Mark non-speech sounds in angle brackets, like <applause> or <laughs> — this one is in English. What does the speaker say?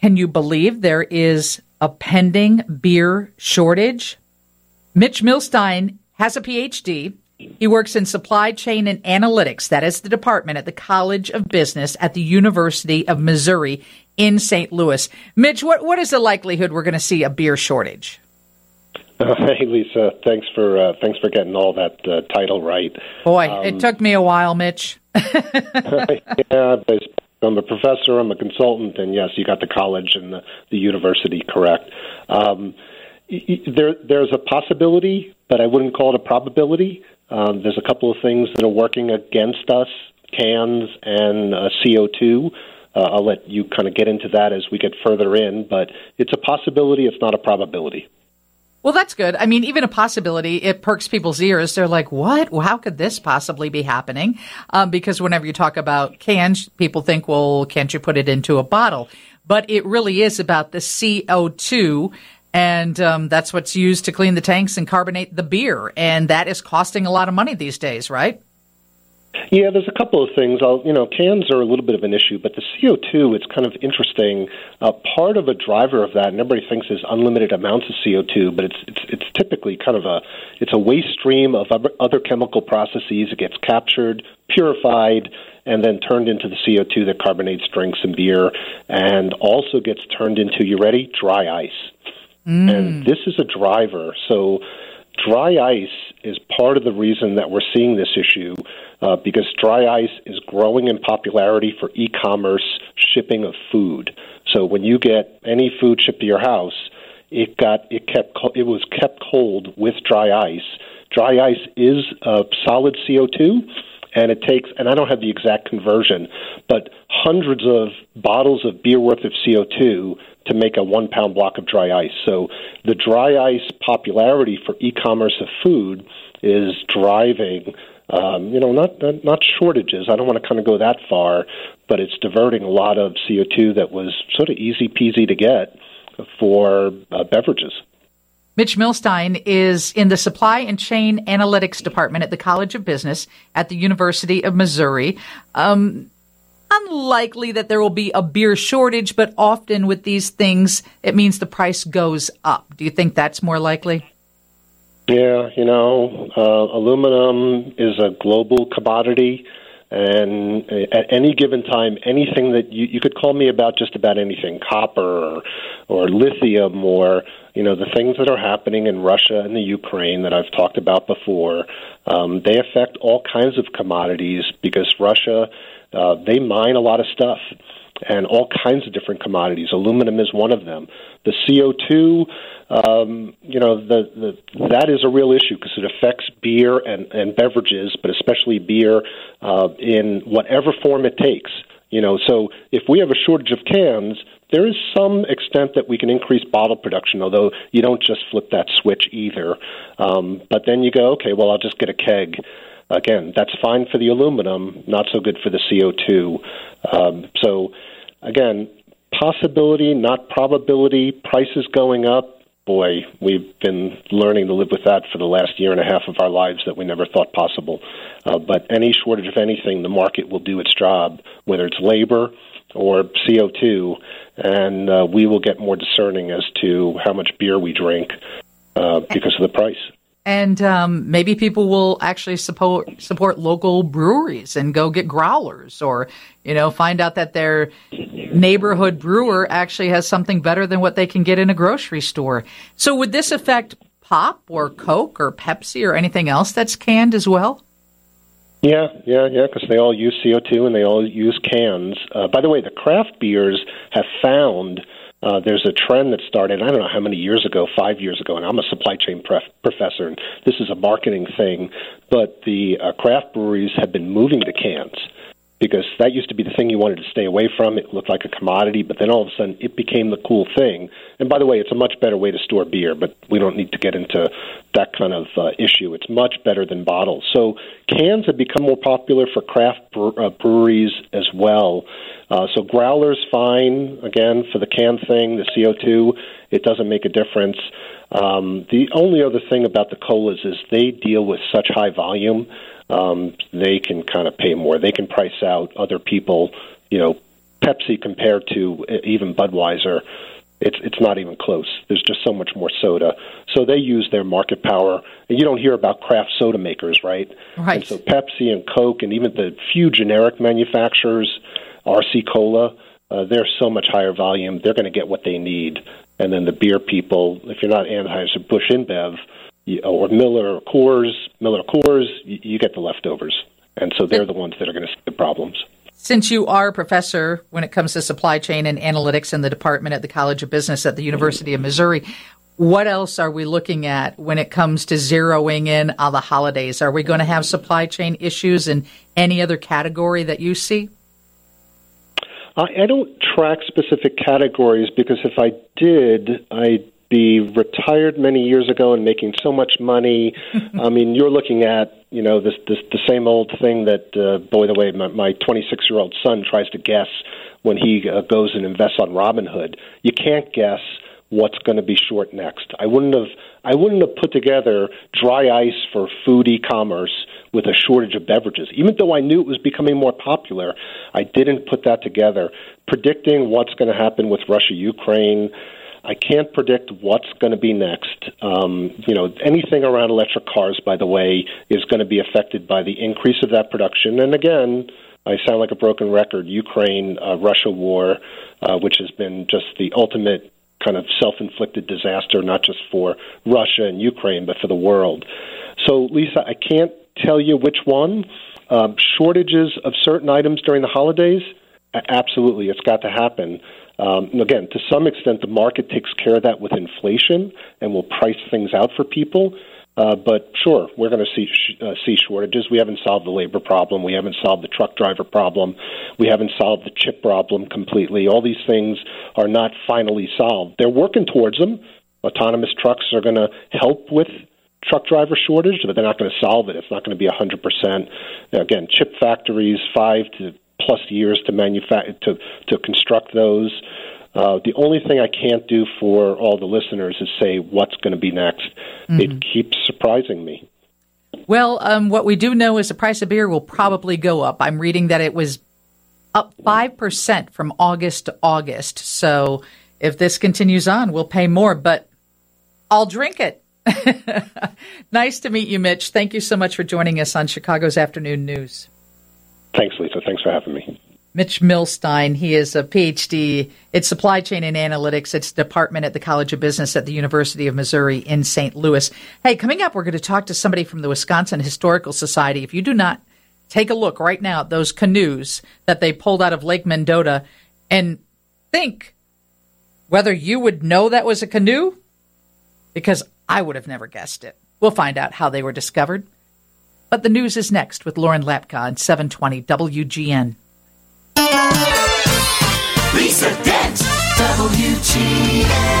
Can you believe there is a pending beer shortage? Mitch Millstein has a PhD. He works in supply chain and analytics. That is the department at the College of Business at the University of Missouri in St. Louis. Mitch, what, what is the likelihood we're going to see a beer shortage? Uh, <laughs> hey, Lisa. Thanks for uh, thanks for getting all that uh, title right. Boy, um, it took me a while, Mitch. <laughs> <laughs> yeah, I'm a professor. I'm a consultant, and yes, you got the college and the, the university correct. Um, there, there's a possibility, but I wouldn't call it a probability. Um, there's a couple of things that are working against us: cans and uh, CO2. Uh, I'll let you kind of get into that as we get further in, but it's a possibility. It's not a probability. Well, that's good. I mean, even a possibility, it perks people's ears. They're like, what? Well, how could this possibly be happening? Um, because whenever you talk about cans, people think, well, can't you put it into a bottle? But it really is about the CO2 and um, that's what's used to clean the tanks and carbonate the beer, and that is costing a lot of money these days, right? Yeah, there's a couple of things. I'll, you know, cans are a little bit of an issue, but the CO2, it's kind of interesting. Uh, part of a driver of that, and everybody thinks is unlimited amounts of CO2, but it's it's it's typically kind of a it's a waste stream of other chemical processes. It gets captured, purified, and then turned into the CO2 that carbonates drinks and beer, and also gets turned into you ready dry ice. Mm. And this is a driver. So dry ice is part of the reason that we're seeing this issue uh, because dry ice is growing in popularity for e-commerce shipping of food. So when you get any food shipped to your house, it got it kept it was kept cold with dry ice. Dry ice is uh, solid CO2, and it takes and I don't have the exact conversion, but hundreds of bottles of beer worth of CO2 to make a one pound block of dry ice. So the dry ice popularity for e-commerce of food is driving um, you know, not, not shortages. I don't want to kind of go that far, but it's diverting a lot of CO2 that was sort of easy peasy to get for uh, beverages. Mitch Millstein is in the Supply and Chain Analytics Department at the College of Business at the University of Missouri. Um, unlikely that there will be a beer shortage, but often with these things, it means the price goes up. Do you think that's more likely? Yeah, you know, uh, aluminum is a global commodity, and at any given time, anything that you, you could call me about just about anything, copper or, or lithium or you know the things that are happening in Russia and the Ukraine that I've talked about before, um, they affect all kinds of commodities because Russia uh, they mine a lot of stuff and all kinds of different commodities. Aluminum is one of them. The CO2, um, you know, the, the, that is a real issue because it affects beer and, and beverages, but especially beer uh, in whatever form it takes. You know, so if we have a shortage of cans, there is some extent that we can increase bottle production, although you don't just flip that switch either. Um, but then you go, okay, well, I'll just get a keg. Again, that's fine for the aluminum, not so good for the CO2. Um, so, again, possibility, not probability. Prices going up. Boy, we've been learning to live with that for the last year and a half of our lives that we never thought possible. Uh, but any shortage of anything, the market will do its job, whether it's labor or CO2, and uh, we will get more discerning as to how much beer we drink uh, because of the price and um, maybe people will actually support support local breweries and go get growlers, or you know, find out that their neighborhood brewer actually has something better than what they can get in a grocery store. So, would this affect pop or Coke or Pepsi or anything else that's canned as well? Yeah, yeah, yeah, because they all use CO2 and they all use cans. Uh, by the way, the craft beers have found uh, there's a trend that started, I don't know how many years ago, five years ago, and I'm a supply chain pref- professor, and this is a marketing thing, but the uh, craft breweries have been moving to cans because that used to be the thing you wanted to stay away from. It looked like a commodity, but then all of a sudden it became the cool thing. And by the way, it's a much better way to store beer, but we don't need to get into that kind of uh, issue. It's much better than bottles. So cans have become more popular for craft bre- uh, breweries as well. Uh, so growlers fine again for the can thing, the CO2. It doesn't make a difference. Um, the only other thing about the colas is they deal with such high volume. Um, they can kind of pay more. They can price out other people, you know, Pepsi compared to even Budweiser, it's it's not even close. There's just so much more soda. So they use their market power, and you don't hear about craft soda makers, right? Right. And so Pepsi and Coke, and even the few generic manufacturers, RC Cola, uh, they're so much higher volume. They're going to get what they need, and then the beer people, if you're not Anheuser Busch InBev, or Miller or Coors, Miller Coors, you, get the leftovers, and so they're the ones that are going to see the problems. Since you are a professor when it comes to supply chain and analytics in the department at the College of Business at the University of Missouri, what else are we looking at when it comes to zeroing in on the holidays? Are we going to have supply chain issues in any other category that you see? I, I don't track specific categories because if I did, I'd be retired many years ago and making so much money. <laughs> I mean, you're looking at you know this this the same old thing that uh, boy the way my 26 year old son tries to guess when he uh, goes and invests on Robinhood. You can't guess what's going to be short next. I wouldn't have I wouldn't have put together dry ice for food e-commerce with a shortage of beverages. Even though I knew it was becoming more popular, I didn't put that together. Predicting what's going to happen with Russia Ukraine I can't predict what's going to be next. Um, you know, anything around electric cars, by the way, is going to be affected by the increase of that production. And again, I sound like a broken record. Ukraine, uh, Russia war, uh, which has been just the ultimate kind of self-inflicted disaster, not just for Russia and Ukraine, but for the world. So, Lisa, I can't tell you which one. Um, shortages of certain items during the holidays, absolutely, it's got to happen. Um, again, to some extent, the market takes care of that with inflation and will price things out for people. Uh, but sure, we're going to see uh, see shortages. We haven't solved the labor problem. We haven't solved the truck driver problem. We haven't solved the chip problem completely. All these things are not finally solved. They're working towards them. Autonomous trucks are going to help with truck driver shortage, but they're not going to solve it. It's not going to be 100%. Again, chip factories, five to plus years to manufacture to to construct those. Uh, the only thing I can't do for all the listeners is say what's going to be next. Mm-hmm. It keeps surprising me. Well, um, what we do know is the price of beer will probably go up. I'm reading that it was up 5% from August to August. So if this continues on, we'll pay more, but I'll drink it. <laughs> nice to meet you, Mitch. Thank you so much for joining us on Chicago's Afternoon News. Thanks, Lisa. Thanks for having me. Mitch Millstein. He is a PhD in supply chain and analytics. It's department at the College of Business at the University of Missouri in St. Louis. Hey, coming up, we're going to talk to somebody from the Wisconsin Historical Society. If you do not take a look right now at those canoes that they pulled out of Lake Mendota and think whether you would know that was a canoe, because I would have never guessed it. We'll find out how they were discovered. But the news is next with Lauren Lapka on 720 WGN. Lisa Dent, WGN.